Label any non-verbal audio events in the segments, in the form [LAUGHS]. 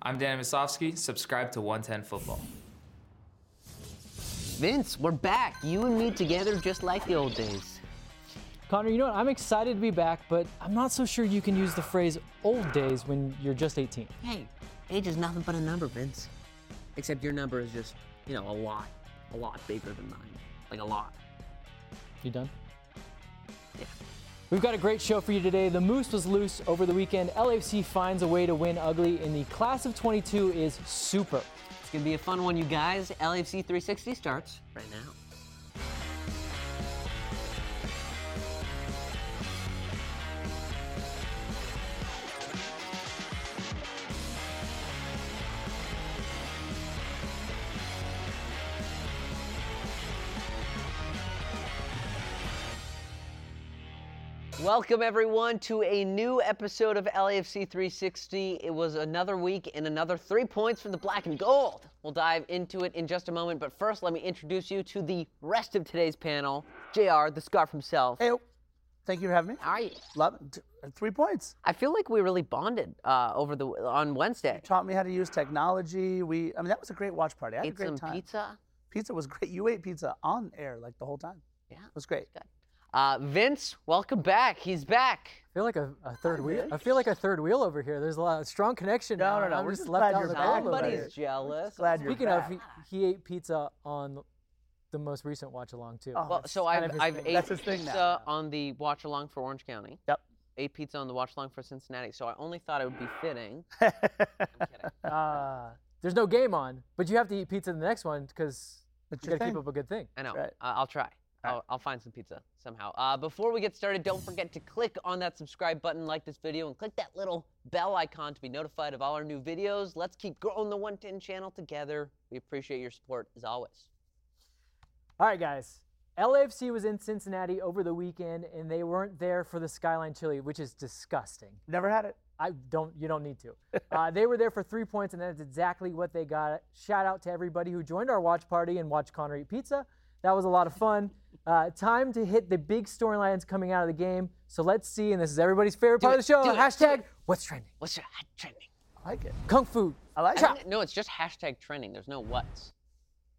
I'm Dan Musovski. Subscribe to 110 Football. Vince, we're back. You and me together just like the old days. Connor, you know what? I'm excited to be back, but I'm not so sure you can use the phrase old days when you're just 18. Hey, age is nothing but a number, Vince. Except your number is just, you know, a lot, a lot bigger than mine. Like a lot. You done? We've got a great show for you today. The Moose was loose over the weekend. LAFC finds a way to win ugly, and the class of 22 is super. It's gonna be a fun one, you guys. LAFC 360 starts right now. Welcome, everyone, to a new episode of LAFC 360. It was another week and another three points for the black and gold. We'll dive into it in just a moment, but first, let me introduce you to the rest of today's panel. JR, the scarf himself. Hey, thank you for having me. How are you? Love it. Three points. I feel like we really bonded uh, over the on Wednesday. You Taught me how to use technology. We, I mean, that was a great watch party. I had a Ate great some time. pizza. Pizza was great. You ate pizza on air like the whole time. Yeah, It was great. good. Uh, Vince, welcome back. He's back. I feel like a, a third wheel. I feel like a third wheel over here. There's a lot of strong connection. No, now, no, no, I'm we're just just left glad out you're in the back. cold over Somebody's here. jealous. Glad you're Speaking back. of, he, he ate pizza on the most recent watch along too. Oh, Well, so I've, of I've thing. ate That's his thing pizza now. on the watch along for Orange County. Yep. Ate pizza on the watch along for Cincinnati. So I only thought it would be fitting. [LAUGHS] I'm kidding. Uh, there's no game on, but you have to eat pizza in the next one because you got to keep up a good thing. I know. right. Uh, I'll try. I'll. I'll find some pizza somehow. Uh, before we get started, don't forget to click on that subscribe button, like this video, and click that little bell icon to be notified of all our new videos. Let's keep growing the 110 channel together. We appreciate your support as always. All right, guys. LAFC was in Cincinnati over the weekend, and they weren't there for the Skyline Chili, which is disgusting. Never had it. I don't. You don't need to. [LAUGHS] Uh, they were there for three points, and that's exactly what they got. Shout out to everybody who joined our watch party and watched Connor eat pizza. That was a lot of fun. Uh, time to hit the big storylines coming out of the game. So let's see, and this is everybody's favorite part it, of the show. it, Hashtag it. What's trending? What's your hot trending? I like it. Kung Fu. I like I it. No, it's just hashtag trending. There's no what's.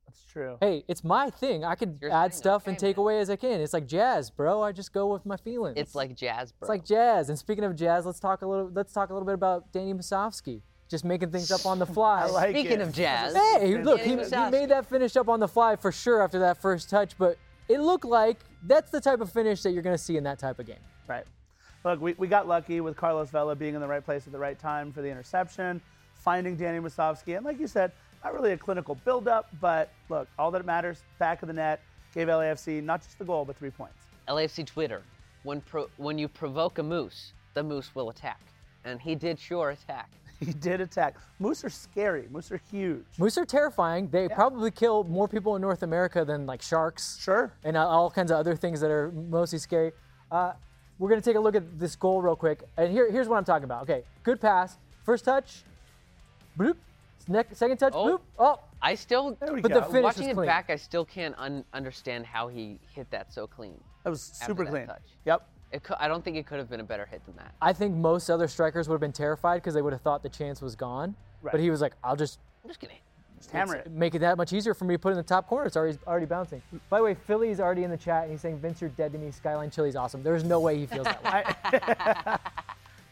That's true. Hey, it's my thing. I can add thing, stuff and take man. away as I can. It's like jazz, bro. I just go with my feelings. It's like jazz, bro. It's like jazz. And speaking of jazz, let's talk a little. Let's talk a little bit about Danny Musovski. Just making things up on the [LAUGHS] fly. I like Speaking it. of jazz, Hey, look, he, he made that finish up on the fly for sure after that first touch, but it looked like that's the type of finish that you're going to see in that type of game. Right. Look, we, we got lucky with Carlos Vela being in the right place at the right time for the interception, finding Danny Musovski, and like you said, not really a clinical buildup, but look, all that matters, back of the net, gave LAFC not just the goal, but three points. LAFC Twitter, when pro- when you provoke a moose, the moose will attack, and he did sure attack. [LAUGHS] He did attack. Moose are scary. Moose are huge. Moose are terrifying. They probably kill more people in North America than like sharks. Sure. And uh, all kinds of other things that are mostly scary. Uh, we're going to take a look at this goal real quick. And here, here's what I'm talking about. Okay, good pass. First touch. Bloop. Neck, second touch. Oh. Bloop. Oh, I still, There we But go. the finish watching was it back, I still can't un- understand how he hit that so clean. that was after super that clean. touch. Yep. It cou- I don't think it could have been a better hit than that. I think most other strikers would have been terrified because they would have thought the chance was gone. But he was like, I'll just I'm just kidding. Just hammer it. make it that much easier for me to put in the top corner. It's already already bouncing. By the way, Philly's already in the chat and he's saying Vince, you're dead to me. Skyline Chili's awesome. There's no way he feels that way. [LAUGHS]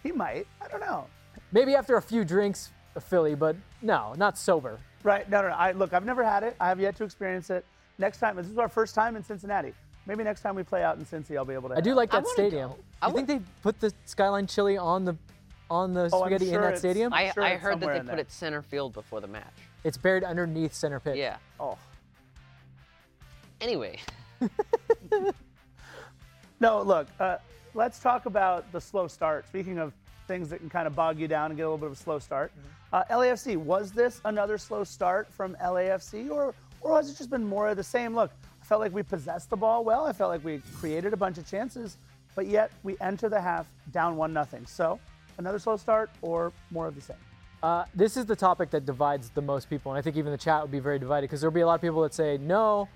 He might. I don't know. Maybe after a few drinks, a Philly, but no, not sober. Right. No, no, no. I, look, I've never had it. I have yet to experience it. Next time, this is our first time in Cincinnati. Maybe next time we play out in Cincy, I'll be able to. I do like that wanna stadium. go. I You think they put the Skyline Chili on the on the Oh, I'm spaghetti in sure that it's- stadium? I, sure I heard that they put there. it center field before the match. it's buried underneath center pit. Yeah. Oh. Anyway, [LAUGHS] No, look, uh, let's talk about the slow start. Speaking of things that can kind of bog you down and get a little bit of a slow start, uh, LAFC, was this another slow start from LAFC or, or has it just been more of the same? Look, I felt like we possessed the ball well. I felt like we created a bunch of chances, but yet we enter the half down 1 nothing. So another slow start or more of the same? Uh, this is the topic that divides the most people, and I think even the chat would be very divided because there'll be a lot of people that say, no,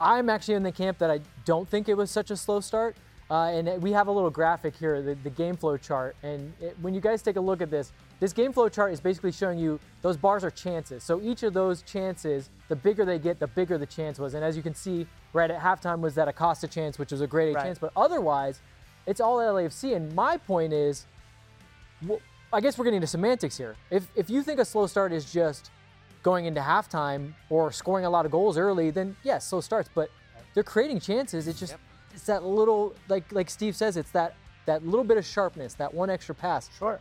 I'm actually in the camp that I don't think it was such a slow start. Uh, and we have a little graphic here, the, the game flow chart. And it, when you guys take a look at this, this game flow chart is basically showing you those bars are chances. So each of those chances, the bigger they get, the bigger the chance was. And as you can see, right at halftime was that Acosta chance, which was a great Right. chance. But otherwise, it's all LAFC. And my point is, well, I guess we're getting into semantics here. If if you think a slow start is just going into halftime or scoring a lot of goals early, then yes, slow starts. But they're creating chances. It's just it's that little like like Steve says, it's that that little bit of sharpness, that one extra pass. Sure.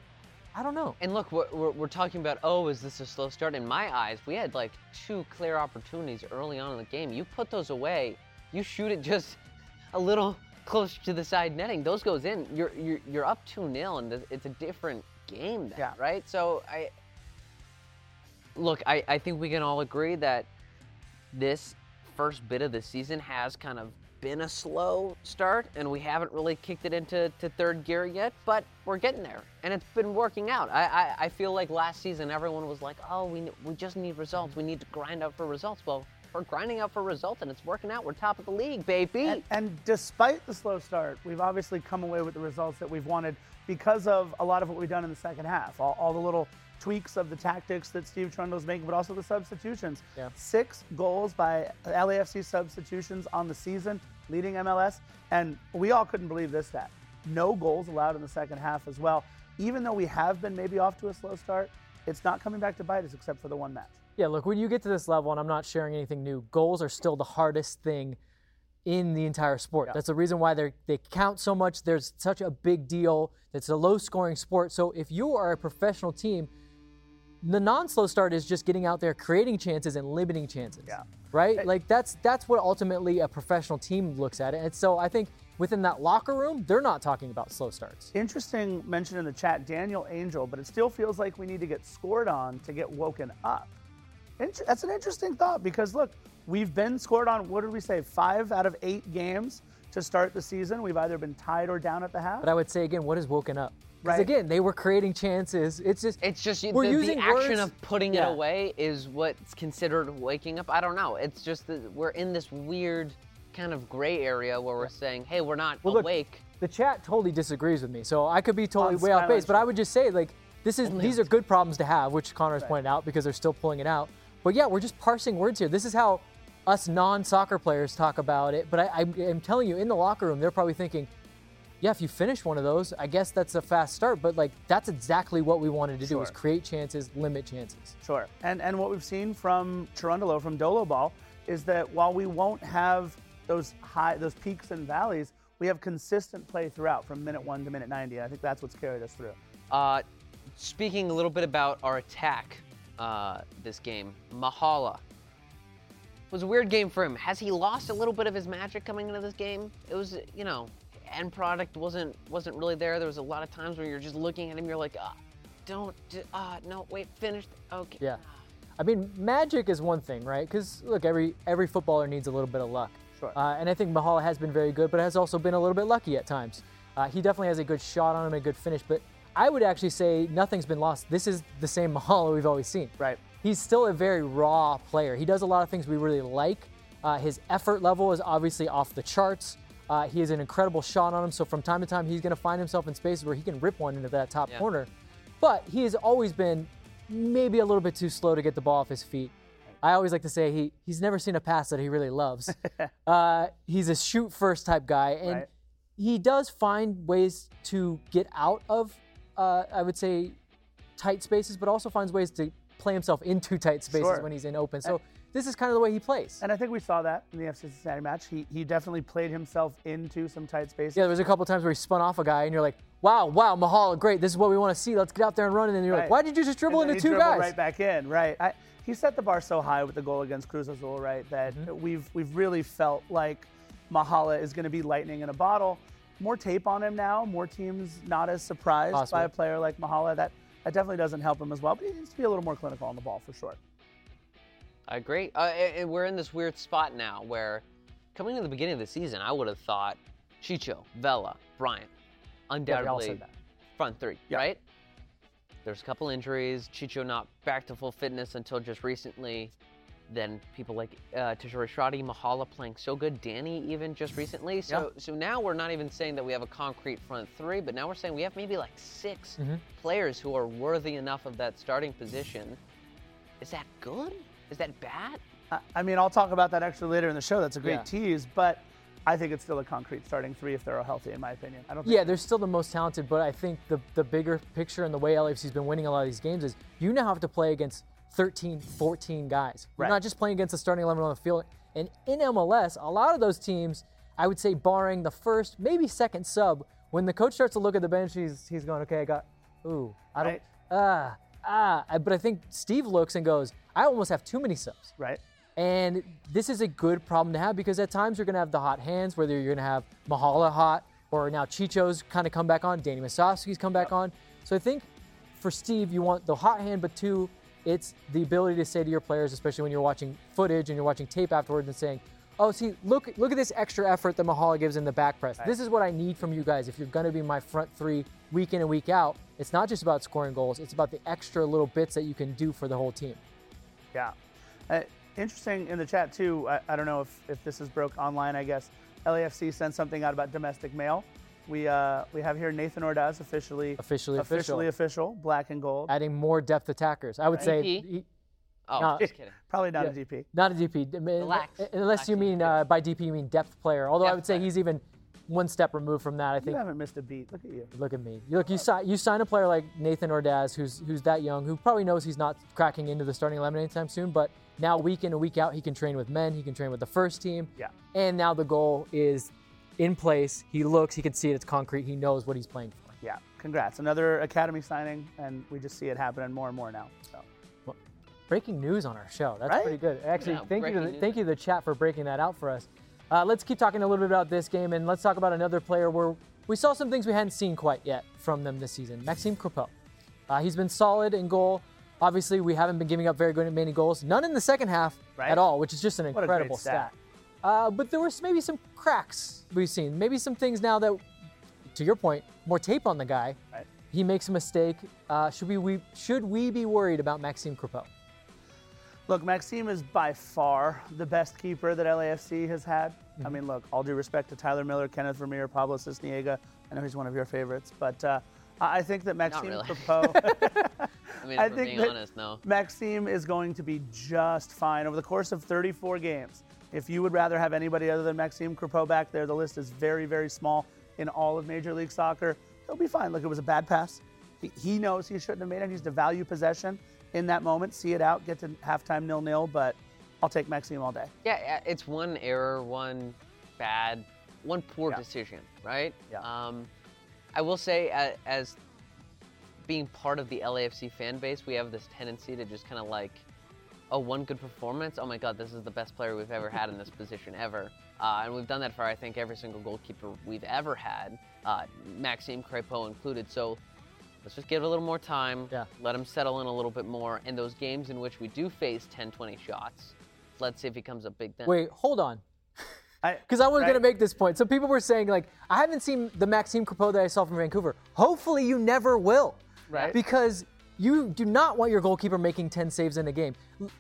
I don't know. And look, we're, we're, talking about, oh, is this a slow start? In my eyes, we had like two clear opportunities early on in the game. You put those away, you shoot it just [LAUGHS] a little closer to the side netting. Those goes in. You're you're, you're up 2 0, and it's a different game then, Yeah. right? So I look, I, I think we can all agree that this first bit of the season has kind of been a slow start and we haven't really kicked it into to third gear yet, but we're getting there and it's been working out. I, I, I feel like last season everyone was like, oh, we, we just need results. We need to grind out for results. Well, we're grinding out for results and it's working out. We're top of the league, baby. And, and despite the slow start, we've obviously come away with the results that we've wanted because of a lot of what we've done in the second half. All, all the little tweaks of the tactics that Steve Cherundolo's making, but also the substitutions. Yeah. Six goals by LAFC substitutions on the season, leading MLS. And we all couldn't believe this stat. No goals allowed in the second half as well. Even though we have been maybe off to a slow start, it's not coming back to bite us except for the one match. Yeah, look, when you get to this level, and I'm not sharing anything new, goals are still the hardest thing in the entire sport. That's the reason why they they count so much. There's such a big deal. It's a low scoring sport. So if you are a professional team, the non-slow start is just getting out there, creating chances and limiting chances. Yeah. Right? Like that's that's what ultimately a professional team looks at it. And so I think within that locker room, they're not talking about slow starts. Interesting mention in the chat, Daniel Angel, but it still feels like we need to get scored on to get woken up. Int- That's an interesting thought because look, we've been scored on, what did we say, five out of eight games to start the season. We've either been tied or down at the half. But I would say again, what is woken up? Because Right. again, they were creating chances. It's just It's just we're the, the action words- of putting Yeah. it away is what's considered waking up. I don't know. It's just that we're in this weird kind of gray area where we're saying, hey, we're not Well, look, awake. the chat totally disagrees with me, so I could be totally On way off base. But I would just say like this is these are good problems to have, which Connor's pointed out because they're still pulling it out. But yeah, we're just parsing words here. This is how us non-soccer players talk about it. But I, I, I'm telling you, in the locker room, they're probably thinking, yeah, if you finish one of those, I guess that's a fast start. But like that's exactly what we wanted to do: is create chances, limit chances. Sure. And and what we've seen from Cherundolo, from Dolo Ball, is that while we won't have those high those peaks and valleys, we have consistent play throughout from minute one to minute 90. And I think that's what's carried us through. Uh, speaking a little bit about our attack uh, this game, Mahala. It was a weird game for him. Has he lost a little bit of his magic coming into this game? It was, you know, end product wasn't wasn't really there. There was a lot of times where you're just looking at him, you're like, ah, don't, d- ah, no, wait, finish. Okay. Yeah. I mean, magic is one thing, right? Because look, every every footballer needs a little bit of luck. Sure. Uh, and I think Mahala has been very good, but has also been a little bit lucky at times. Uh, he definitely has a good shot on him, a good finish. But I would actually say nothing's been lost. This is the same [LAUGHS] Mahala we've always seen. Right. He's still a very raw player. He does a lot of things we really like. Uh, his effort level is obviously off the charts. Uh, he has an incredible shot on him. So from time to time, he's going to find himself in spaces where he can rip one into that top Yeah. corner. But he has always been maybe a little bit too slow to get the ball off his feet. I always like to say he he's never seen a pass that he really loves. [LAUGHS] uh, he's a shoot first type guy, and Right. he does find ways to get out of, uh, I would say, tight spaces, but also finds ways to play himself into tight spaces Sure. when he's in open. So this is kind of the way he plays. And I think we saw that in the FC Cincinnati match. He, he definitely played himself into some tight spaces. Yeah, there was a couple times where he spun off a guy, and you're like, "Wow, wow, Mahal, great! This is what we want to see. Let's get out there and run." And then you're like, "Why did you just dribble into two guys?" Right back in, right. I, he set the bar so high with the goal against Cruz Azul, right, that Mm-hmm. we've we've really felt like Mahala is going to be lightning in a bottle. More tape on him now. More teams not as surprised by a player like Mahala. That that definitely doesn't help him as well. But he needs to be a little more clinical on the ball for sure. I agree. Uh, and- we're in this weird spot now where coming to the beginning of the season, I would have thought Chicho, Vela, Brian, undoubtedly that. front three, Yeah. right? There's a couple injuries. Chicho not back to full fitness until just recently. then people like uh, Tajori Shradi, Mahala playing so good, Danny even just recently. So so now we're not even saying that we have a concrete front three, but now we're saying we have maybe like 6 players who are worthy enough of that starting position. Is that good? Is that bad? I- I mean, I'll talk about that actually later in the show. That's a great Yeah. tease, but I think it's still a concrete starting three if they're all healthy, in my opinion. I don't. Think Yeah, they're still the most talented, but I think the the bigger picture and the way LAFC's been winning a lot of these games is you now have to play against 13, 14 guys. You're Right. not just playing against the starting 11 on the field. And in MLS, a lot of those teams, I would say, barring the first, maybe second sub, when the coach starts to look at the bench, he's he's going, okay, I got, ooh, I don't, Right. ah, ah. But I think Steve looks and goes, I almost have too many subs. right. And this is a good problem to have because at times you're going to have the hot hands, whether you're going to have Mahala hot or now Chicho's kind of come back on, Danny Musovski's come back on. So I think for Steve, you want the hot hand, but two, it's the ability to say to your players, especially when you're watching footage and you're watching tape afterwards and saying, oh, see, look, look at this extra effort that Mahala gives in the back press. This is what I need from you guys. If you're going to be my front three week in and week out, it's not just about scoring goals. It's about the extra little bits that you can do for the whole team. Yeah. Uh, interesting in the chat too. I, I don't know if, if this is broke online. I guess LAFC sent something out about domestic mail. We uh, we have here Nathan Ordaz officially Officially officially official black and gold. adding more depth attackers. I would say he- Oh, No. just kidding. Probably not Yeah. a DP. not a DP. Relax. Unless Relax you mean uh, by DP you mean depth player. Although I would say player. he's even one step removed from that. I think You think. haven't missed a beat. Look at you. Look at me. You Look, you sign you sign a player like Nathan Ordaz, who's who's that young, who probably knows he's not cracking into the starting eleven anytime soon. But now week in and week out, he can train with men. He can train with the first team. Yeah. And now the goal is in place. He looks. He can see it. It's concrete. He knows what he's playing for. Yeah. Congrats. Another academy signing, and we just see it happening more and more now. So. Breaking news on our show. That's Right? pretty good. Actually, Yeah, thank you to the, news. thank you to the chat for breaking that out for us. Uh, let's keep talking a little bit about this game, and let's talk about another player where we saw some things we hadn't seen quite yet from them this season. Maxime Crepeau. Uh, he's been solid in goal. Obviously, we haven't been giving up very good many goals. None in the second half Right. at all, which is just an What a great incredible stat. stat. Uh, but there was maybe some cracks we've seen. Maybe some things now that, to your point, more tape on the guy. Right. He makes a mistake. Uh, should we, we should we be worried about Maxime Crepeau? Look, Maxime is by far the best keeper that LAFC has had. Mm-hmm. I mean, look, all due respect to Tyler Miller, Kenneth Vermeer, Pablo Sisniega. I know he's one of your favorites, but uh, I I think that Maxime really. Crepeau. [LAUGHS] I mean, [LAUGHS] I if think being that- honest, no. Maxime is going to be just fine over the course of 34 games. If you would rather have anybody other than Maxime Crepeau back there, the list is very, very small in all of Major League Soccer. He'll be fine. Look, it was a bad pass. He, he knows he shouldn't have made it. He's needs to value possession in that moment, see it out, get to halftime nil nil. But I'll take Maxime all day. Yeah, yeah, it's one error, one bad, one poor Yeah. decision, right? Yeah. Um, I will say, as, as being part of the LAFC fan base, we have this tendency to just kind of like, oh, one good performance. Oh my God, this is the best player we've ever had in this position ever. Uh, and we've done that for I think every single goalkeeper we've ever had, uh, Maxime Crepeau included. So let's just give it a little more time. Yeah. Let him settle in a little bit more. And those games in which we do face 10, 20 shots, let's see if he comes up big then. Wait, hold on. [LAUGHS] Because I was right? going to make this point. So people were saying, like, I haven't seen the Maxime Crepeau that I saw from Vancouver. Hopefully, you never will. Right. Because you do not want your goalkeeper making 10 saves in a game.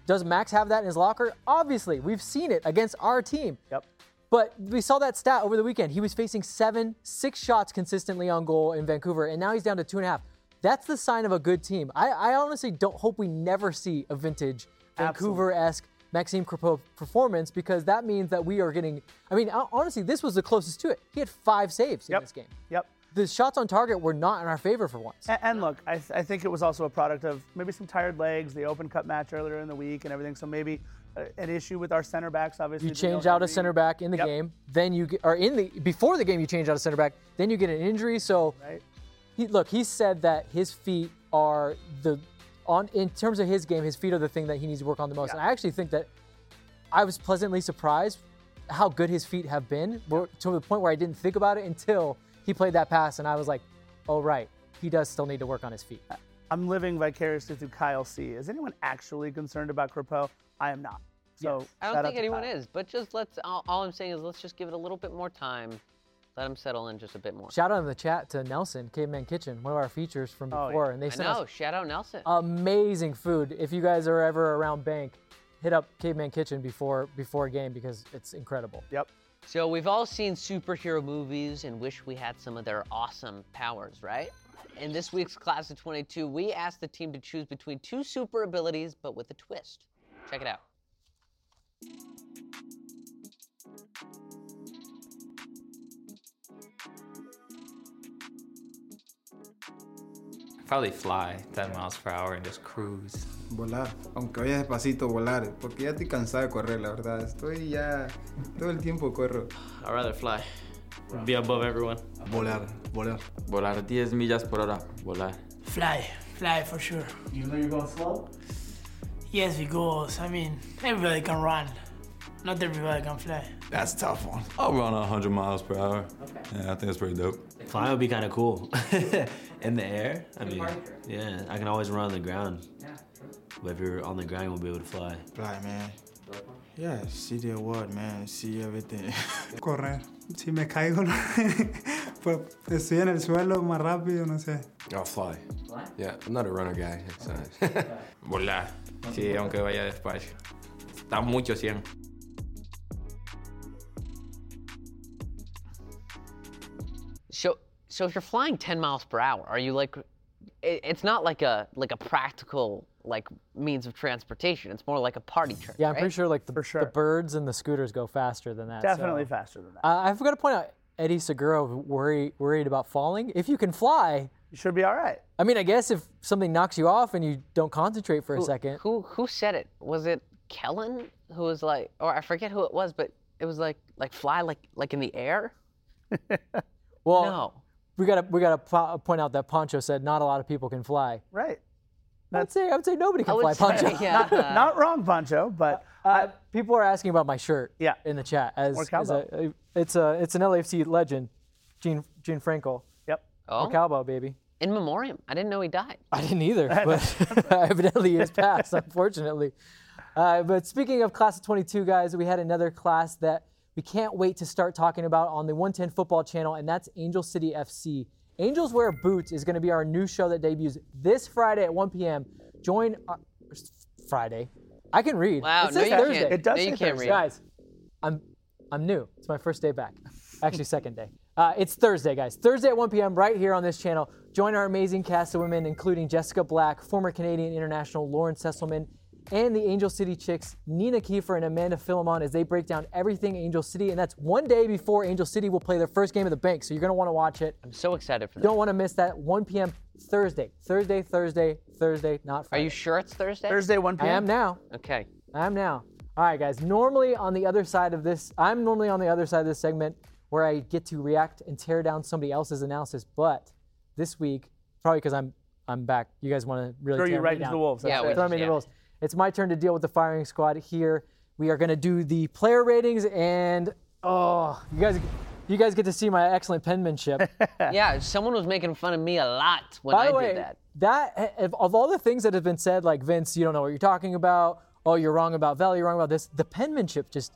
Does Max have that in his locker? Obviously. We've seen it against our team. Yep. But we saw that stat over the weekend. He was facing seven, six shots consistently on goal in Vancouver, and now he's down to two and a half. That's the sign of a good team. I, I honestly don't hope we never see a vintage Vancouver esque Maxime Crepeau performance because that means that we are getting. I mean, honestly, this was the closest to it. He had five saves in this game. Yep. The shots on target were not in our favor for once. And, and look, I, th- I think it was also a product of maybe some tired legs, the Open Cup match earlier in the week, and everything. So maybe an issue with our center backs. Obviously, You change out a center back in the Yep. game, then you get, or in the before the game you change out a center back, then you get an injury. So Right. he look, he said that his feet are the on in terms of his game, his feet are the thing that he needs to work on the most. Yeah. And I actually think that I was pleasantly surprised how good his feet have been to the point where I didn't think about it until he played that pass, and I was like, oh right, he does still need to work on his feet. I'm living vicariously through Kyle C. Is anyone actually concerned about Crepeau? I am not. So I don't think anyone Kyle. is, but just let's. All, all I'm saying is let's just give it a little bit more time. Let him settle in just a bit more. Shout out in the chat to Nelson, Caveman Kitchen, one of our features from Oh, before, yeah. and they said, I know. us Shout out Nelson. amazing food. If you guys are ever around Bank, hit up Caveman Kitchen before before a game because it's incredible. Yep. So we've all seen superhero movies and wish we had some of their awesome powers, right? In this week's class of 22, we asked the team to choose between two super abilities, but with a twist. Check it out. Probably fly 10 miles per hour and just cruise. Volar, aunque vaya despacito volar, porque ya estoy cansado de correr, la verdad. Estoy ya todo el tiempo corro. I'd rather fly. Be above everyone. Volar, volar. Volar 10 millas por hora, volar. Fly, fly for sure. Even though you're going slow? Yes, because I mean everybody can run. Not everybody can fly. That's a tough one. I'll run 100 miles per hour. Yeah, I think that's pretty dope. Flying would be kind of cool. [LAUGHS] In the air, I mean, yeah, I can always run on the ground. But if you're on the ground, you won't be able to fly. Fly, man. Yeah, see the world, man. See everything. [LAUGHS] Correr. Si me caigo, pues [LAUGHS] estoy en el suelo más rápido, no sé. I'll fly. Yeah, I'm not a runner guy. It's, [LAUGHS] Volar. Sí, aunque vaya despacio. Está mucho 100. So, so if you're flying 10 miles per hour, are you like? it- It's not like a like a practical like means of transportation. It's more like a party trick. Yeah, I'm right? pretty sure like the, sure. the birds and the scooters go faster than that. so- Definitely faster than that. Uh, I forgot to point out Eddie Segura worry, worried about falling. If you can fly, you should be all right. I mean, I guess if something knocks you off and you don't concentrate for a second, Who who said it? Was it Kellyn who was like, or I forget who it was, but it was like like fly like like in the air. [LAUGHS] well, no. we gotta we gotta po- point out that Poncho said not a lot of people can fly. Right. I'd say I'd say nobody I can would fly, say, Poncho. yeah. Not wrong, Poncho, but Uh, people are asking about my shirt. Yeah. In the chat, as, Or as cowbell. a, it's a it's an LAFC legend, Gene Gene Frenkle. yep. Oh, Or cowbell baby. in memoriam. I didn't know he died. I didn't either, [LAUGHS] but [LAUGHS] evidently it's passed, unfortunately. Uh, but speaking of class of 22, guys, we had another class that we can't wait to start talking about on the 110 football channel, and that's Angel City FC. Angels Wear Boots is going to be our new show that debuts this Friday at 1 p.m. Join our, Friday. I can read. Wow, It no, you Thursday. can't. It does no, you say can't Thursday. read. Guys, I'm I'm new. It's my first day back. Actually, second day. Uh, it's Thursday, guys. Thursday at 1 p.m. right here on this channel. Join our amazing cast of women, including Jessica Black, former Canadian international Lauren Sesselman, and the Angel City Chicks, Nina Kiefer and Amanda Philemon, as they break down everything Angel City. And that's one day before Angel City will play their first game of the bank. So you're going to want to watch it. I'm so excited for that. Don't want to miss that. 1 p.m. Thursday. Thursday, Thursday, Thursday, not Friday. Are you sure it's Thursday? Thursday, 1 p.m. I p.m. am now. Okay. I'm now. All right, guys. Normally on the other side of this, I'm normally on the other side of this segment where I get to react and tear down somebody else's analysis. But this week, probably because I'm I'm back, you guys want to really Throw tear you me right into down. the wolves. Yeah, That's we- it. Throw me in the wolves. It's my turn to deal with the firing squad here. We are going to do the player ratings, and oh, you guys, you guys get to see my excellent penmanship. [LAUGHS] Yeah, someone was making fun of me a lot when By I the way, did that. that of of all the things that have been said, like Vince, you don't know what you're talking about. Oh, you're wrong about Valley. You're wrong about this. The penmanship just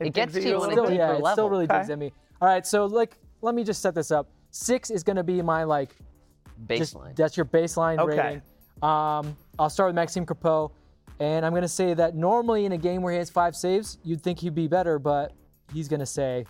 It gets digs to you a on a little still, yeah, it level. still really digs at me. All right, so like, let me just set this up. Six is going to be my like, just, Baseline. that's your baseline Okay. rating. Um, I'll start with Maxime Crepeau, and I'm going to say that normally in a game where he has five saves, you'd think he'd be better, but he's going to say,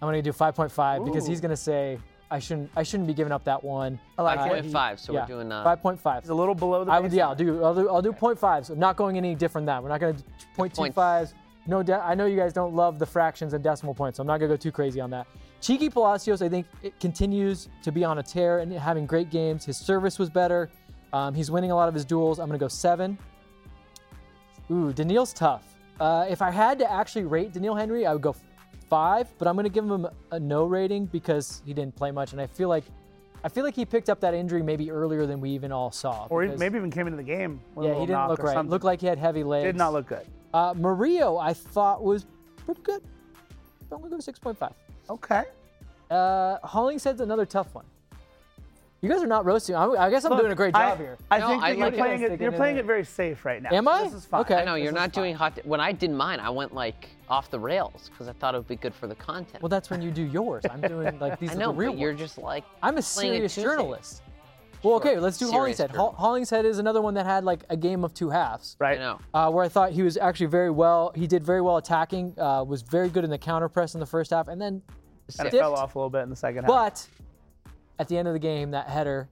I'm going to do 5.5 because he's going to say I shouldn't, I shouldn't be giving up that one. I like Uh, 5.5, so we're doing, uh, 5.5. It's a little below the I would, yeah, I'll do, I'll do, I'll do 0.5. So I'm not going any different than that. We're not going to do 0.25s. No, de- I know you guys don't love the fractions and decimal points, so I'm not going to go too crazy on that. Cheeky Palacios, I think, it continues to be on a tear and having great games. His service was better. Um, he's winning a lot of his duels. I'm going to go seven. Ooh, Doneil's tough. Uh, if I had to actually rate Doneil Henry, I would go five, but I'm going to give him a, no rating because he didn't play much, and I feel like. I feel like he picked up that injury maybe earlier than we even all saw. Or maybe even came into the game. yeah, he didn't look right. something. Looked like he had heavy legs. Did not look good. Uh, Murillo, I thought was pretty good. I'm gonna go six point five. Okay. Uh, Hollingshead's another tough one. You guys are not roasting. I, I guess I'm Look, doing a great I- job here. I No, think I that you're like playing it. it You're playing there. it very safe right now. Am I? This is fine. Okay. I know, you're This not doing fine. hot. when I did mine, I went like off the rails because I thought it would be good for the content. Well, that's when you do yours. I'm doing like [LAUGHS] these I are the real but you're ones. just like. I'm a serious Tuesday. journalist. Well, okay, let's do Serious Hollingshead. curveball. Hollingshead is another one that had like a game of two halves. I Right. know. uh, where I thought he was actually very well. He did very well attacking. Uh, was very good in the counter press in the first half, and then Kind of fell off a little bit in the second half. But at the end of the game, that header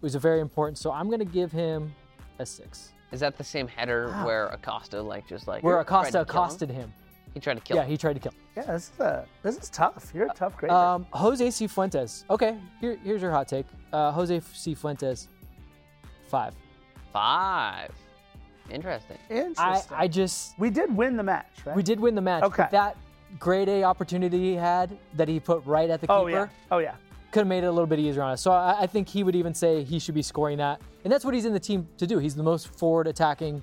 was a very important. So I'm going to give him a six. Is that the same header where Acosta like just like Where Acosta to kill him? accosted him. He tried to kill Yeah, him. he tried to kill. him. yeah, this is a, this is tough. You're a tough grader. Um, Jose Cifuentes. Okay, here, here's your hot take. Uh, Jose Cifuentes, five. Five. Interesting. I, Interesting. I just we did win the match, right? we did win the match. Okay. But that grade A opportunity he had that he put right at the keeper. Oh yeah. Oh yeah. Could have made it a little bit easier on us. So I, I think he would even say he should be scoring that, and that's what he's in the team to do. He's the most forward attacking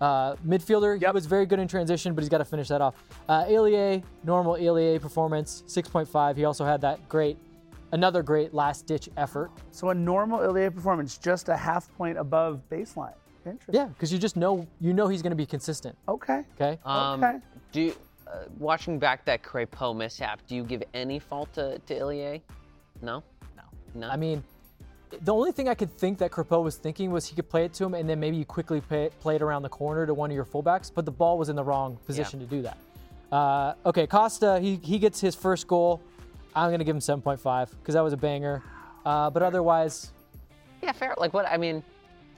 uh, midfielder. He Yep. was very good in transition, but he's got to finish that off. Uh, Ilie, normal Ilie performance, 6.5. He also had that great, another great last ditch effort. So a normal Ilie performance, just a half point above baseline. Interesting. Yeah, because you just know you know he's going to be consistent. Okay. Okay. Um, Okay. Do you, uh, watching back that Crepeau mishap, do you give any fault to, to Ilie? No? No. No. I mean, the only thing I could think that Crepeau was thinking was he could play it to him and then maybe you quickly play, play it around the corner to one of your fullbacks, but the ball was in the wrong position to do that. Uh, okay, Costa, he, he gets his first goal. I'm going to give him 7.5 because that was a banger. Uh, but otherwise, yeah, fair. Like what? I mean,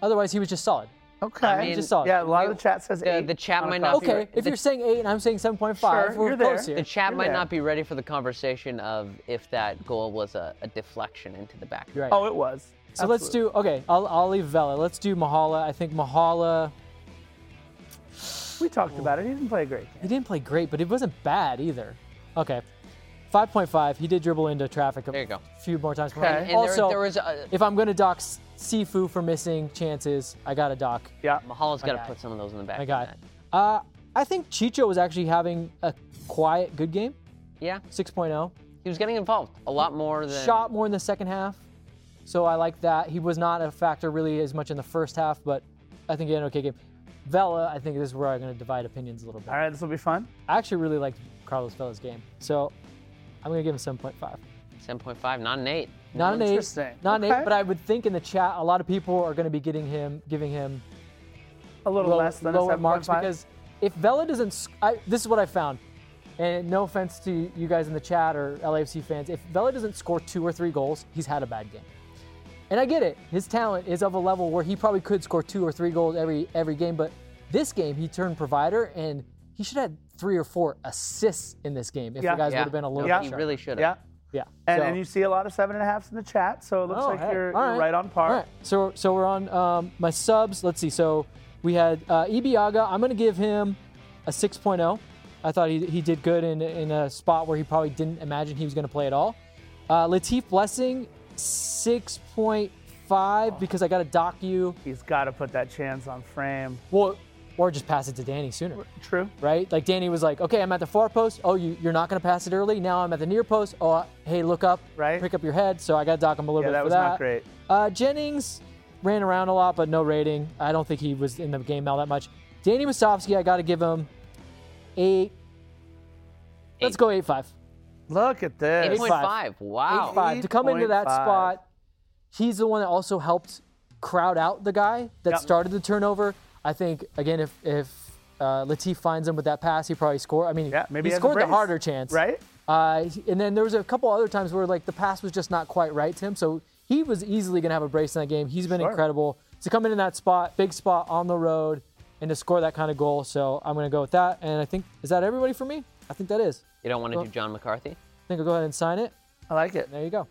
otherwise he was just solid. Okay. I mean, just solid. yeah, a lot of the chat says the, eight. the chat might not be. Okay, if the, you're saying 8 and I'm saying 7.5, Sure, we're you're close there. here. the chat You're might there. not be ready for the conversation of if that goal was a, a deflection into the back. of the Right. Oh, it was. So let's do, okay, I'll, I'll leave Vela. Let's do Mahala. I think Mahala, We talked about it. He didn't play a great He didn't play great, but it wasn't bad either. Okay. 5.5. He did dribble into traffic a There you go. few more times. Okay. And there- also, there was a- if I'm going to dock Sifu for missing chances, I got to dock Yeah. Mahala's got to put some of those in the back. I got guy. Uh, I think Chicho was actually having a quiet, good game. Yeah, 6.0. he was getting involved a lot more than. Shot more in the second half. So I like that. He was not a factor really as much in the first half, but I think he had an okay game. Vela, I think this is where I'm going to divide opinions a little bit. All right, this will be fun. I actually really liked Carlos Vela's game. So I'm going to give him 7.5. 7.5, not an 8. Not an eight. Interesting. Not an Okay. eight, but I would think in the chat a lot of people are going to be getting him, giving him A little low- less than lower a 7.5. marks because if Vela doesn't, s- I, this is what I found, and no offense to you guys in the chat or LAFC fans, if Vela doesn't score two or three goals, he's had a bad game. And I get it, his talent is of a level where he probably could score two or three goals every every game, but this game he turned provider and he should have had three or four assists in this game if Yeah. the guys Yeah. would have been a little Yeah. bit He really should have. yeah. yeah. And, So- and you see a lot of seven and a halves in the chat, so it looks Oh, like hey. you're, you're right on par. All right. So so we're on um, my subs. Let's see. So we had uh, Ibeagha. I'm going to give him a 6.0. I thought he, he did good in, in a spot where he probably didn't imagine he was going to play at all. Uh, Latif Blessing, 6.5 because I got to dock you. He's got to put that chance on frame. Well, or just pass it to Danny sooner. True. Right? Like Danny was like, okay, I'm at the far post. Oh, you, you're not going to pass it early. Now I'm at the near post. Oh, hey, look up. Right. Pick up your head. So I got to dock him a little Yeah, bit that for was that. not great. Uh, Jennings ran around a lot, but no rating. I don't think he was in the game all that much. Danny Musovski, I got to give him eight. Let's go eight five. Look at this. 8.5. Wow. Eight five to come into that 8.5. spot. He's the one that also helped crowd out the guy that Yep. started the turnover. I think again, if if uh, Latif finds him with that pass, he probably score. I mean, Yeah, maybe he he scored the harder chance, Right? Uh, and then there was a couple other times where like the pass was just not quite right to him, so he was easily gonna have a brace in that game. He's been Sure. incredible to come in in that spot, big spot on the road, and to score that kind of goal. So I'm gonna go with that. And I think is that everybody for me? I think that is. You don't want to Well- do John McCarthy? I think I'll go ahead and sign it. I like it. There you go.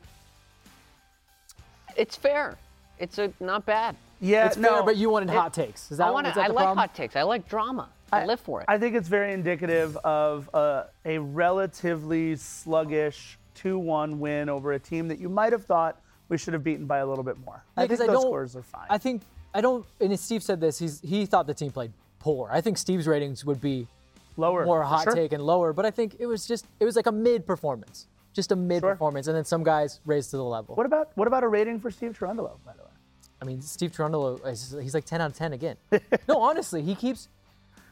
It's fair. It's a, not bad. Yeah, it's no. fair, but you wanted it- hot takes. Is that, I, wanna, that I like problem? hot takes. I like drama. I, live for it. I think it's very indicative of uh, a relatively sluggish 2-1 win over a team that you might have thought we should have beaten by a little bit more. I Yeah, think 'cause those don't- scores are fine. I think I don't. And Steve said this. He's he thought the team played poor. I think Steve's ratings would be Lower. more hot sure. take and lower. But I think it was just it was like a mid performance, just a mid performance, and then some guys raised to the level. What about what about a rating for Steve Cherundolo, by the way? I mean, Steve is- he's like 10 out of 10 again. [LAUGHS] no, honestly, he keeps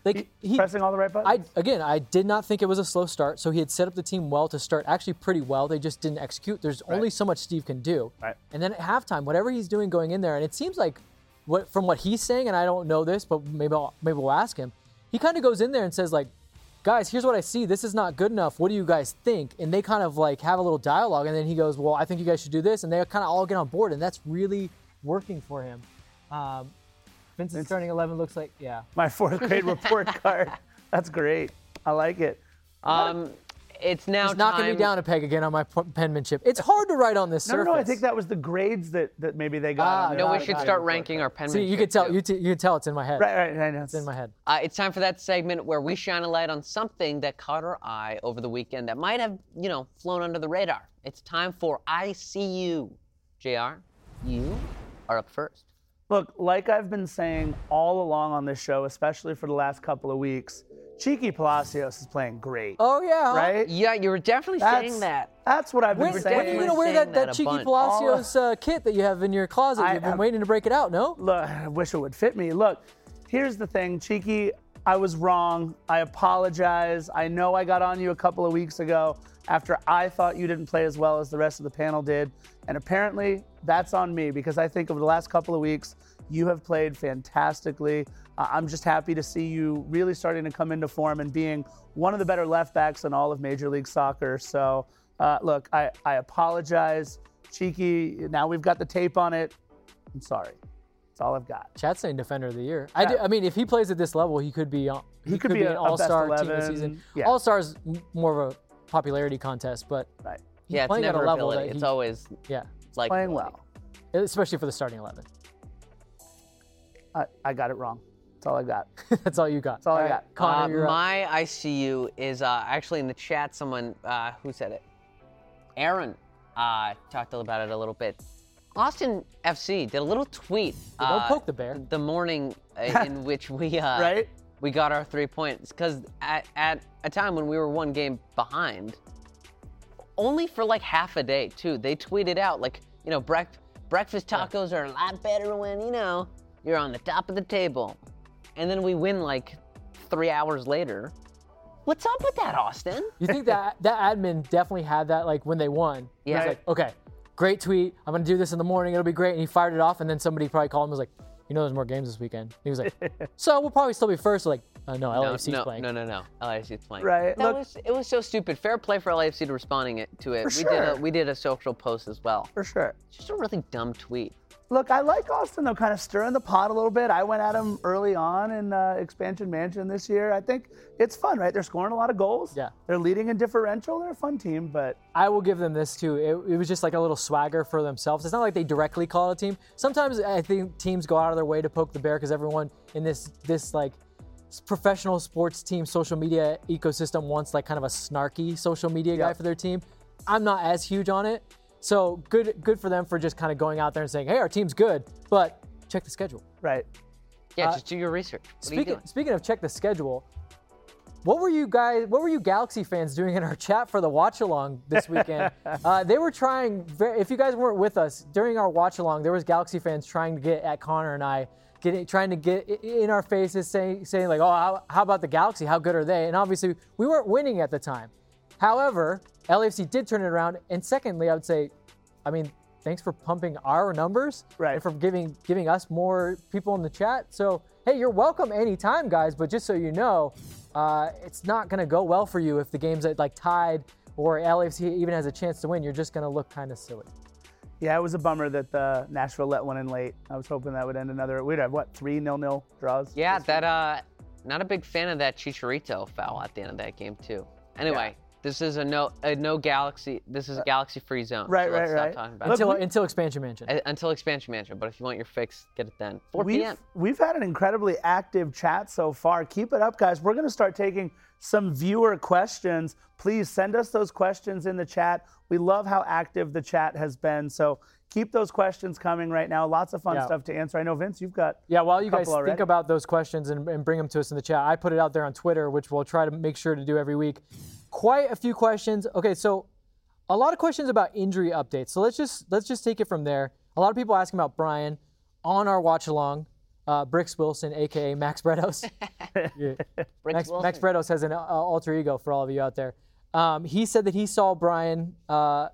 like he pressing all the right buttons. I again, I did not think it was a slow start. So he had set up the team well to start, actually pretty well. They just didn't execute. There's only so much Steve can do. Right. And then at halftime, whatever he's doing going in there, and it seems like what from what he's saying, and I don't know this, but maybe I'll, maybe we'll ask him. He kind of goes in there and says like, "Guys, here's what I see. This is not good enough. What do you guys think?" And they kind of like have a little dialogue, and then he goes, "Well, I think you guys should do this," and they kind of all get on board, and that's really working for him. Um, Vincent's turning 11 looks like yeah. My fourth grade report [LAUGHS] card. That's great. I like it. Um, it's now He's knocking time. me down a peg again on my p- penmanship. It's hard to write on this No, no, surface. no. I think that was the grades that, that maybe they got. Ah, No, we should start ranking our See, penmanship. you could tell. You, t- you could tell it's in my head. Right, right, right. It's in my head. Uh, it's time for that segment where we shine a light on something that caught our eye over the weekend that might have, you know, flown under the radar. It's time for I See You. JR, you are up first. Look, like I've been saying all along on this show, especially for the last couple of weeks, Cheeky Palacios is playing great. Oh yeah. Right? Yeah, you were definitely That's, saying that. That's what I've been When, saying. when are you gonna wear that, that that cheeky bunch. Palacios uh, kit that you have in your closet? I You've been waiting to break it out. No. Look, I wish it would fit me. Look, here's the thing, Cheeky. I was wrong. I apologize. I know I got on you a couple of weeks ago after I thought you didn't play as well as the rest of the panel did. And apparently, that's on me because I think over the last couple of weeks, you have played fantastically. Uh, I'm just happy to see you really starting to come into form and being one of the better left backs in all of Major League Soccer. So, uh, look, I, I apologize. Cheeky, now we've got the tape on it. I'm sorry. That's all I've got. Chat's saying defender of the year. I, do, I mean, if he plays at this level, he could be. on- He, could be an a- a best all-star team this season. yeah. All-stars m- more of a popularity contest, but Right. he's yeah, it's playing at a never level ability. that It's he, always yeah, like Playing well. especially for the starting eleven. I, I got it wrong. That's all I got. [LAUGHS] That's all you got. That's all I got. Connor, Uh, you're up. my ICU is uh, actually in the chat. Someone uh, who said it. Aaron uh, talked about it a little bit. Austin FC did a little tweet. don't uh, poke the bear. The morning uh, [LAUGHS] in which we uh, Right? We got our three points because at, at a time when we were one game behind, only for like half a day too. They tweeted out like you know brec- breakfast tacos are a lot better when you know you're on the top of the table, and then we win like three hours later. What's up with that, Austin? You think that [LAUGHS] that admin definitely had that like when they won? Yeah. like, okay, great tweet. I'm gonna do this in the morning. It'll be great. And he fired it off, and then somebody probably called him and was like, you know, there's more games this weekend. He was like, [LAUGHS] so we'll probably still be first. Like, uh, no, No, LAFC's no, playing. no, no, no. LAFC's playing. Right. That Look- was it was so stupid. Fair play for LAFC to responding it to it. For we did a sure. we did a social post as well. For sure. Just a really dumb tweet. Look, I like Austin though, kind of stirring the pot a little bit. I went at him early on in uh, Expansion Mansion this year. I think it's fun, right? They're scoring a lot of goals. Yeah. They're leading in differential. They're a fun team, but I will give them this too. It, it was just like a little swagger for themselves. It's not like they directly call it a team. Sometimes I think teams go out of their way to poke the bear because everyone in this this like professional sports team social media ecosystem wants like kind of a snarky social media guy for their team. I'm not as huge on it, so good good for them for just kind of going out there and saying, "Hey, our team's good," but check the schedule. right. Yeah, Uh, just do your research. What are you Speaking doing? speaking of check the schedule, what were you guys? What were you Galaxy fans doing in our chat for the watch along this weekend? [LAUGHS] uh, they were trying. ve- If you guys weren't with us during our watch along, there was Galaxy fans trying to get at Connor and I, getting trying to get in our faces, saying saying like, "Oh, how, how about the Galaxy? How good are they?" And obviously, we weren't winning at the time. However, LAFC did turn it around. And secondly, I would say, I mean, thanks for pumping our numbers Right. and for giving giving us more people in the chat. So hey, you're welcome anytime, guys. But just so you know, uh, it's not going to go well for you if the game's at, like tied or LAFC even has a chance to win. You're just going to look kind of silly. Yeah, it was a bummer that uh, Nashville let one in late. I was hoping that would end another. We'd have what three nil nil draws. Yeah, that uh, not a big fan of that Chicharito foul at the end of that game too. Anyway, this is a no a no Galaxy. This is a Galaxy free zone. Right, so let's right, stop right. talking about Look, it. Until until expansion mansion. Uh, Until expansion mansion, but if you want your fix, get it then. 4 We've, p.m. we've had an incredibly active chat so far. Keep it up, guys. We're going to start taking some viewer questions. Please send us those questions in the chat. We love how active the chat has been. So keep those questions coming right now. Lots of fun Yeah. stuff to answer. I know, Vince, you've got. Yeah, while you guys couple think about those questions and, and bring them to us in the chat, I put it out there on Twitter, which we'll try to make sure to do every week. Quite a few questions. Okay, so a lot of questions about injury updates. So let's just let's just take it from there. A lot of people asking about Brian on our watch along. uh, Bricks Wilson, aka Max Bretos. [LAUGHS] Yeah. [LAUGHS] Max, Wilson. Max Bretos has an uh, alter ego for all of you out there. Um, he said that he saw Brian uh,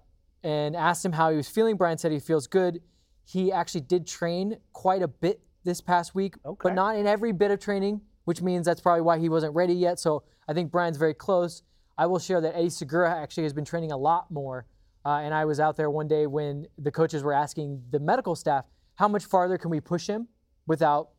and asked him how he was feeling. Brian said he feels good. He actually did train quite a bit this past week, but not in every bit of training, which means that's probably why he wasn't ready yet. So I think Brian's very close. I will share that Eddie Segura actually has been training a lot more. Uh, and I was out there one day when the coaches were asking the medical staff, how much farther can we push him without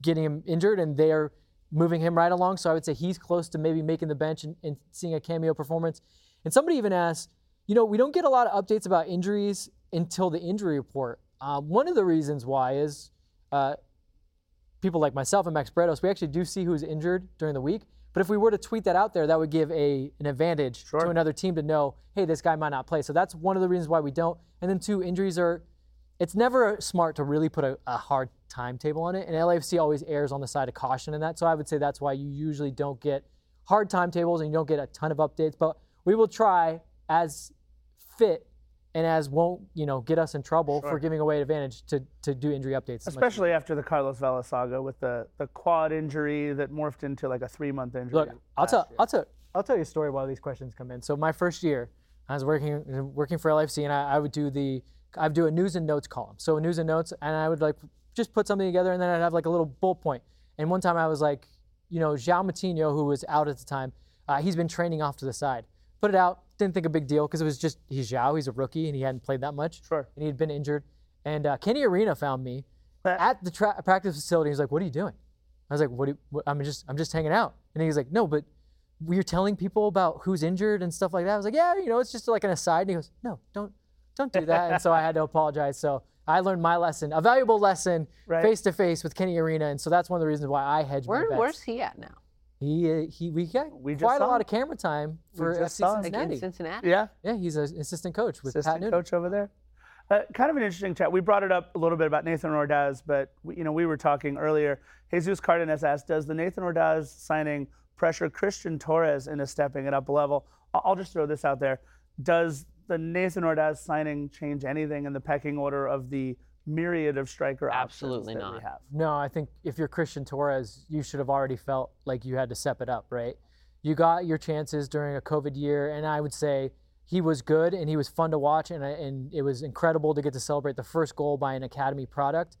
getting him injured? And they're moving him right along. So I would say he's close to maybe making the bench and, and seeing a cameo performance. And somebody even asked, you know, we don't get a lot of updates about injuries until the injury report. Um, one of the reasons why is uh, people like myself and Max Bretos, we actually do see who's injured during the week. But if we were to tweet that out there, that would give a an advantage to another team to know, hey, this guy might not play. So that's one of the reasons why we don't. And then two, injuries are. It's never smart to really put a, a hard timetable on it, and LAFC always errs on the side of caution in that. So I would say that's why you usually don't get hard timetables and you don't get a ton of updates. But we will try as fit and as won't you know get us in trouble Sure. for giving away advantage to to do injury updates. as much as- Especially after the Carlos Vela saga with the, the quad injury that morphed into like a three month injury. Look, I'll tell, I'll tell, I'll tell you a story while these questions come in. So my first year, I was working working for LFC, and I, I would do the, I would do a news and notes column. So a news and notes, and I would like just put something together, and then I'd have like a little bullet point. And one time I was like, you know, João Moutinho, who was out at the time, uh, he's been training off to the side. Put it out. Didn't think a big deal because it was just he's João, he's a rookie, and he hadn't played that much. Sure. And he had been injured. And uh, Kenny Arena found me at the tra- practice facility. He's like, "What are you doing?" I was like, "What? Do you, what I'm just, I'm just hanging out." And he's like, "No, but we're telling people about who's injured and stuff like that." I was like, "Yeah, you know, it's just like an aside." And he goes, "No, don't, don't do that." and so I had to apologize. So I learned my lesson, a valuable lesson, face to face with Kenny Arena, and so that's one of the reasons why I hedge my Where, bets. where's he at now? He, uh, he, we got We just quite a lot him. of camera time for FC saw him. Like Cincinnati. Cincinnati? Yeah. Yeah, he's an assistant coach with Pat assistant Noonan. coach over there. Uh, kind of an interesting chat. We brought it up a little bit about Nathan Ordaz, but we, you know we were talking earlier. Jesus Cardenas asked, "Does the Nathan Ordaz signing pressure Christian Torres into stepping it up a level?" I'll, I'll just throw this out there: Does the Nathan Ordaz signing change anything in the pecking order of the myriad of striker Absolutely options that we not. have? No, I think if you're Christian Torres, you should have already felt like you had to step it up, right? You got your chances during a COVID year, and I would say he was good and he was fun to watch, and, and it was incredible to get to celebrate the first goal by an academy product.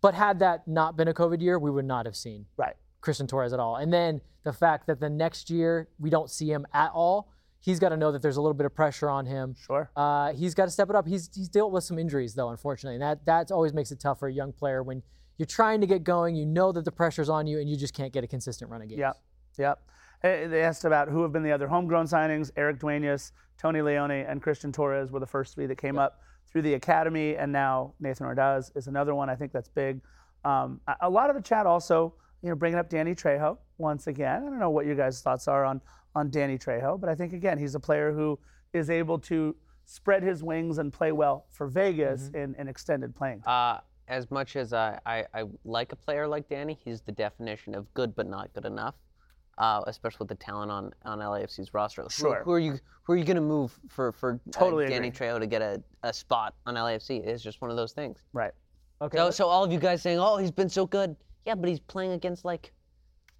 But had that not been a COVID year, we would not have seen Right. Christian Torres at all. And then the fact that the next year we don't see him at all, he's got to know that there's a little bit of pressure on him. Sure. Uh, he's got to step it up. He's he's dealt with some injuries though, unfortunately, and that that always makes it tough for a young player when you're trying to get going. You know that the pressure's on you, and you just can't get a consistent run of games. Yep. Yep. They asked about who have been the other homegrown signings. Eric Duenas, Tony Leone, and Christian Torres were the first three that came up through the academy, and now Nathan Ordaz is another one. I think that's big. Um, a- a lot of the chat also, you know, bringing up Danny Trejo once again. I don't know what your guys' thoughts are on on Danny Trejo, but I think again he's a player who is able to spread his wings and play well for Vegas in an extended playing time. Uh, as much as I, I, I like a player like Danny, he's the definition of good but not good enough. Uh, especially with the talent on, on LAFC's roster. Who- Sure. Who, are you who are you going to move for for uh, Danny agree. Trejo to get a, a spot on LAFC? It's just one of those things. Right. Okay. So so all of you guys saying, oh, he's been so good. Yeah, but he's playing against like,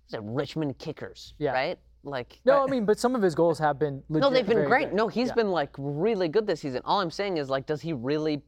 is it Richmond Kickers? Yeah. Right. Like. no, I mean, but some of his goals have been legit No, they've been great. good. No, he's Yeah. been like really good this season. All I'm saying is like, does he really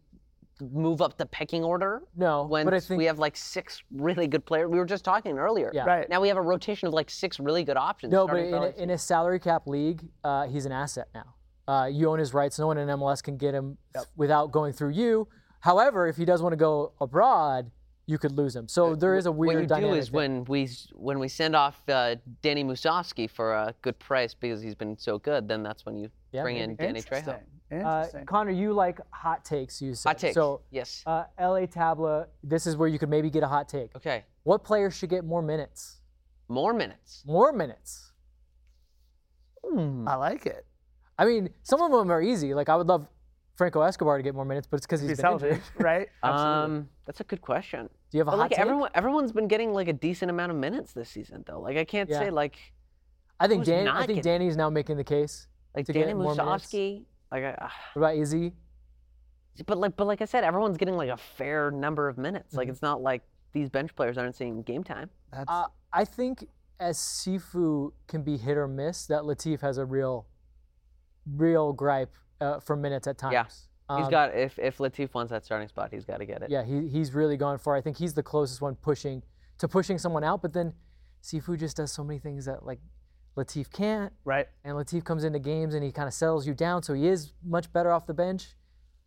move up the pecking order? No, when but I think we have like six really good players. We were just talking earlier. Yeah. Right. Now we have a rotation of like six really good options. No, but in a, in a salary cap league, uh, he's an asset now. Uh, you own his rights. No one in MLS can get him without going through you. However, if he does want to go abroad, you could lose him. So there is a weird what you dynamic. do is there. when we when we send off uh, Danny Musovski for a good price because he's been so good, then that's when you Yeah, bring in Danny Trejo. Interesting. Uh, Connor, you like hot takes. You said Hot takes. So, yes. uh, LA Tabla. This is where you could maybe get a hot take. Okay. What player should get more minutes? More minutes. More minutes. I like it. I mean, some of them are easy. Like I would love Franco Escobar to get more minutes, but it's because he's He's been healthy, injured. [LAUGHS] right? Um, that's a good question. Do you have a But hot like take? everyone, everyone's been getting like a decent amount of minutes this season, though. Like I can't Yeah. say like I think who's Dan, I think getting- Danny's now making the case. like to Danny get more. Musovski. Like, I, What about Izzy? but like, but like I said, everyone's getting like a fair number of minutes. Mm-hmm. Like it's not like these bench players aren't seeing game time. That's Uh, I think as Cifu can be hit or miss, that Latif has a real, real gripe uh, for minutes at times. Yeah. He's Um, got if if Latif wants that starting spot, he's got to get it. Yeah, he, he's really gone for. I think he's the closest one pushing to pushing someone out. But then Cifu just does so many things that like Latif can't. right. And Latif comes into games and he kind of settles you down, so he is much better off the bench.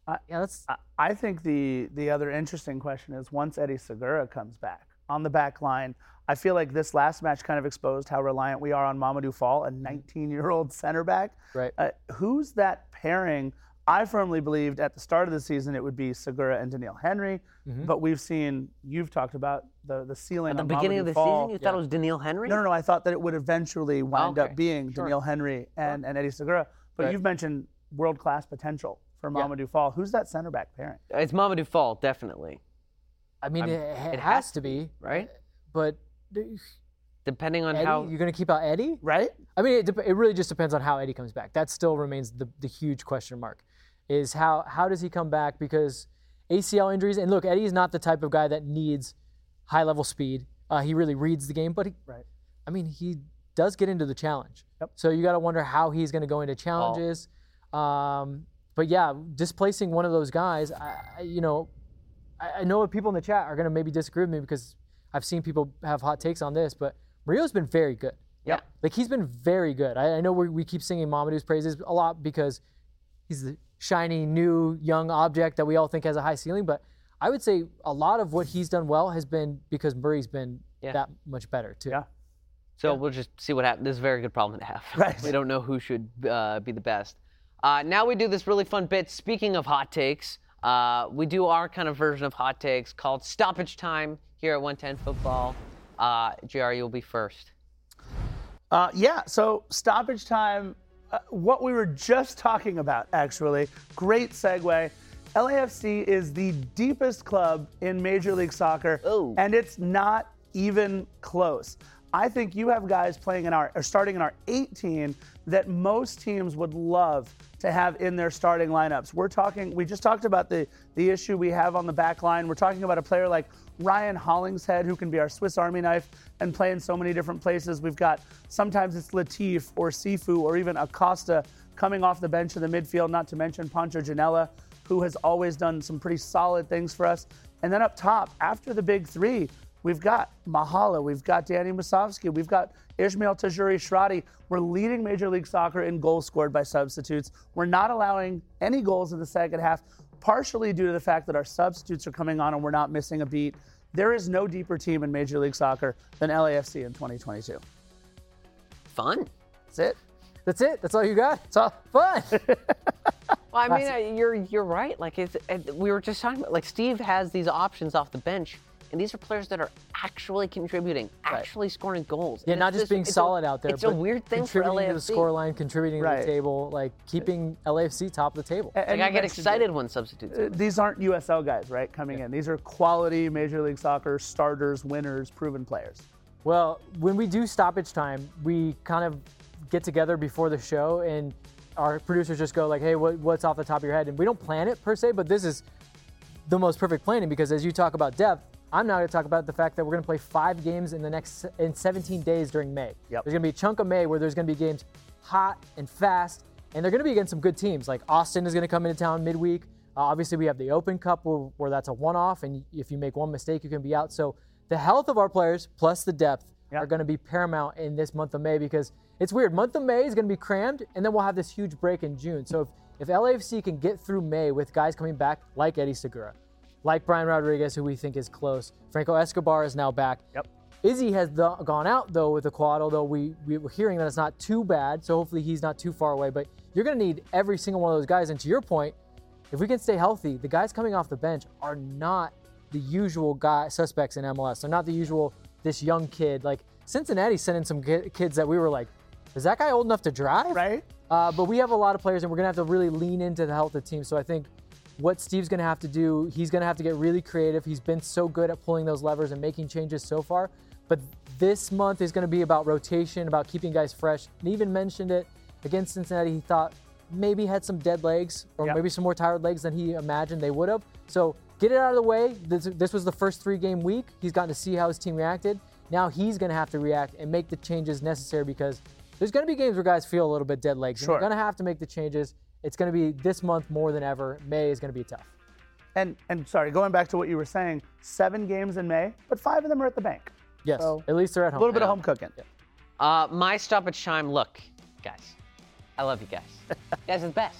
I- yeah, that's I- I think the the other interesting question is once Eddie Segura comes back on the back line, I feel like this last match kind of exposed how reliant we are on Mamadou Fall, a 19 year old center back. Right. Uh, who's that pairing? I firmly believed at the start of the season it would be Segura and Doneil Henry, but we've seen you've talked about the the ceiling At the on beginning Mamadou of the Fall. season, you thought it was Doneil Henry. No, no, no. I thought that it would eventually wind okay. up being Sure. Doneil Henry and, and Eddie Segura. But Right. you've mentioned world class potential for Yeah. Mamadou Fall. Who's that center back pairing? It's Mamadou Fall, definitely. I mean, I'm- it, it has, to be, right? But Depending on Eddie, how you're going to keep out Eddie? Right? I mean, it, dep- it really just depends on how Eddie comes back. That still remains the, the huge question mark. Is how how does he come back? Because ACL injuries, and look, Eddie is not the type of guy that needs high level speed. Uh, he really reads the game, but he, Right. I mean, he does get into the challenge. Yep. So you got to wonder how he's going to go into challenges. Um, but yeah, displacing one of those guys, I- you know, I, I know people in the chat are going to maybe disagree with me because I've seen people have hot takes on this, but Murillo's been very good. Yep. Like he's been very good. I, I know we, we keep singing Mamadou's praises a lot because he's the shiny, new, young object that we all think has a high ceiling. But I would say a lot of what he's done well has been because Murillo's been Yeah. that much better too. Yeah. So we'll just see what happens. This is a very good problem to have. Right. [LAUGHS] We don't know who should uh, be the best. Uh, now we do this really fun bit. Speaking of hot takes, uh, we do our kind of version of hot takes called Stoppage Time here at 110 Football. Uh, JR, you'll be first. Uh, yeah, so stoppage time, uh, what we were just talking about, actually. Great segue. LAFC is the deepest club in Major League Soccer, Oh. and it's not even close. I think you have guys playing in our, or starting in our 18 that most teams would love to have in their starting lineups. We're talking, we just talked about the, the issue we have on the back line. We're talking about a player like Ryan Hollingshead, who can be our Swiss Army knife and play in so many different places. We've got sometimes it's Latif or Cifu or even Acosta coming off the bench in the midfield, not to mention Pancho Ginella, who has always done some pretty solid things for us. And then up top, after the big three, we've got Mahala, we've got Danny Musovski, we've got Ismael Tajouri Shradi. We're leading Major League Soccer in goals scored by substitutes. We're not allowing any goals in the second half, partially due to the fact that our substitutes are coming on and we're not missing a beat. There is no deeper team in Major League Soccer than LAFC in 2022. Fun. That's it. That's it. That's all you got. It's all Fun. [LAUGHS] Well, I mean, uh, you're you're right. Like it's, uh, we were just talking about, like Steve has these options off the bench, and these are players that are actually contributing, actually scoring goals. Yeah, And not just this- being it's a- solid out there. It's a but weird thing for contributing LAFC. to the scoreline, contributing to the table, like keeping LAFC top of the table. And Like I get excited when substitutes. Uh, These aren't USL guys, right? Coming in. These are quality Major League Soccer starters, winners, proven players. Well, when we do stoppage time, we kind of get together before the show, and our producers just go like, "Hey, what, what's off the top of your head?" And we don't plan it per se, but this is the most perfect planning because as you talk about depth, I'm now going to talk about the fact that we're going to play five games in the next in 17 days during May. Yep. There's going to be a chunk of May where there's going to be games hot and fast, and they're going to be against some good teams. Like Austin is going to come into town midweek. Uh, obviously, we have the Open Cup where, where that's a one-off, and if you make one mistake, you can be out. So the health of our players plus the depth Yep. are going to be paramount in this month of May because it's weird. Month of May is going to be crammed, and then we'll have this huge break in June. So if, if LAFC can get through May with guys coming back like Eddie Segura, like Brian Rodriguez, who we think is close, Franco Escobar is now back. Yep. Izzy has the, gone out though with the quad, although we, we were hearing that it's not too bad. So hopefully he's not too far away. But you're going to need every single one of those guys. And to your point, if we can stay healthy, the guys coming off the bench are not the usual guy suspects in MLS. They're not the usual this young kid. Like Cincinnati sent in some kids that we were like, is that guy old enough to drive? Right? Uh, but we have a lot of players, and we're gonna have to really lean into the health of the team. So I think what Steve's gonna have to do, he's gonna have to get really creative. He's been so good at pulling those levers and making changes so far. But this month is gonna be about rotation, about keeping guys fresh. And he even mentioned it against Cincinnati. He thought maybe had some dead legs or Yep. maybe some more tired legs than he imagined they would have. So get it out of the way. This, this was the first three game week. He's gotten to see how his team reacted. Now he's going to have to react and make the changes necessary because there's going to be games where guys feel a little bit dead legs. Sure. And they're going to have to make the changes. It's going to be this month more than ever. May is going to be tough. And and sorry, going back to what you were saying, seven games in May, but five of them are at the bank. Yes, So, at least they're at home. A little bit of home cooking. Uh, my stop at Chime. Look, guys, I love you guys. [LAUGHS] you guys are the best.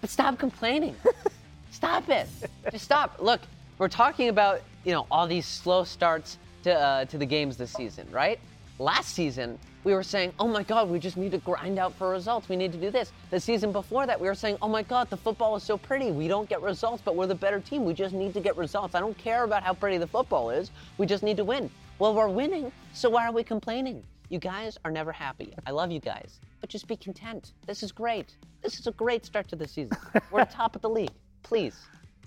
But stop complaining. [LAUGHS] stop it. Just stop. Look, we're talking about you know all these slow starts to uh, to the games this season, right? Last season we were saying, oh my God, we just need to grind out for results. We need to do this. The season before that we were saying, oh my God, the football is so pretty. We don't get results, but we're the better team. We just need to get results. I don't care about how pretty the football is. We just need to win. Well, we're winning, so why are we complaining? You guys are never happy. I love you guys, but just be content. This is great. This is a great start to the season. We're top of the league. Please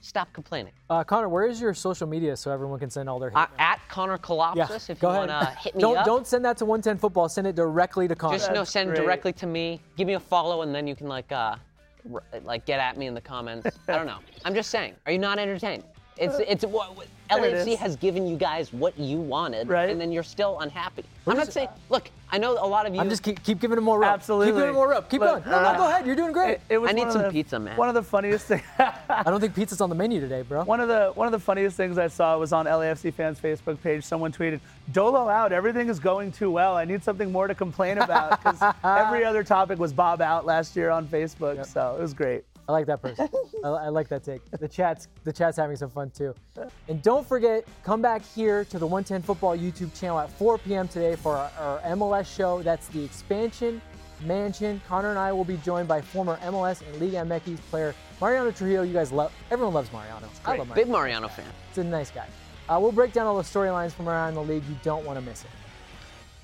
stop complaining. Uh, Connor, where is your social media so everyone can send all their hate? Uh, at Connor Kalopsis, if go you ahead. want to [LAUGHS] hit me don't up. don't send that to 110 football. Send it directly to Connor. Just no, send great. directly to me. Give me a follow, and then you can like, uh, r- like get at me in the comments. [LAUGHS] I don't know. I'm just saying. Are you not entertained? It's it's what what- There it LAFC has given you guys what you wanted, Right. and then you're still unhappy. I'm not saying. Look, I know a lot of you. I'm just keep, keep giving him more rope. Absolutely. Keep giving him more rope. Keep Look, going. No, no, uh, go ahead. You're doing great. It, it was I need some the- pizza, man. One of the funniest things. I don't think pizza's on the menu today, bro. One of the one of the funniest things I saw was on LAFC fans Facebook page. Someone tweeted, "Dolo out. Everything is going too well. I need something more to complain about." Because [LAUGHS] every other topic was Bob out last year on Facebook. So it was great. I like that person. I, I like that take. The chat's the chat's having some fun too. And don't forget, come back here to the 110 Football YouTube channel at 4 p.m. today for our, our MLS show. That's the expansion mansion. Connor and I will be joined by former MLS and Liga MX player Mariano Trujillo. You guys love. Everyone loves Mariano. I love Mariano. big Mariano fan. He's a nice guy. Uh, we'll break down all the storylines from around the league. You don't want to miss it.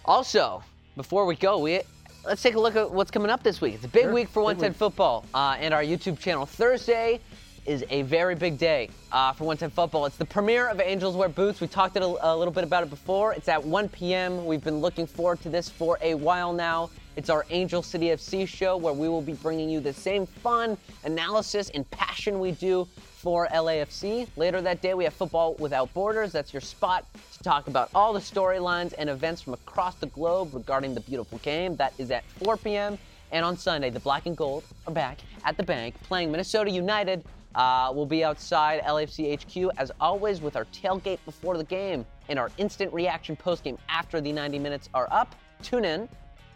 Also, before we go, we let's take a look at what's coming up this week. It's a big week for 110 football uh, and our YouTube channel. Thursday is a very big day uh, for 110 football. It's the premiere of Angels Wear Boots. We talked a, a little bit about it before. It's at 1 p.m. We've been looking forward to this for a while now. It's our Angel City FC show where we will be bringing you the same fun, analysis, and passion we do for LAFC. Later that day, we have Football Without Borders. That's your spot to talk about all the storylines and events from across the globe regarding the beautiful game. That is at 4 p.m. And on Sunday, the Black and Gold are back at the bank playing Minnesota United. Uh, we'll be outside LAFC HQ as always with our tailgate before the game and our instant reaction post game after the 90 minutes are up. Tune in,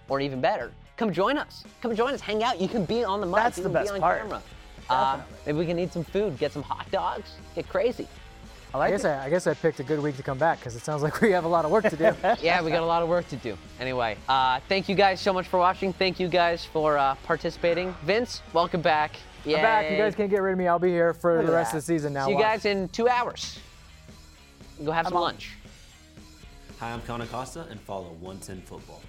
or even better, come join us. Come join us, hang out. You can be on the mic. That's you the can best be on part. camera. Uh, maybe we can eat some food, get some hot dogs, get crazy. I I guess it. I, I guess I picked a good week to come back because it sounds like we have a lot of work to do. [LAUGHS] yeah, we got a lot of work to do. Anyway, uh, thank you guys so much for watching. Thank you guys for uh, participating. Vince, welcome back. I'm back. You guys can't get rid of me. I'll be here for Look the rest that. of the season now. See you Watch. guys in two hours. Go have some on. lunch. Hi, I'm Connor Costa, and follow 110 Football.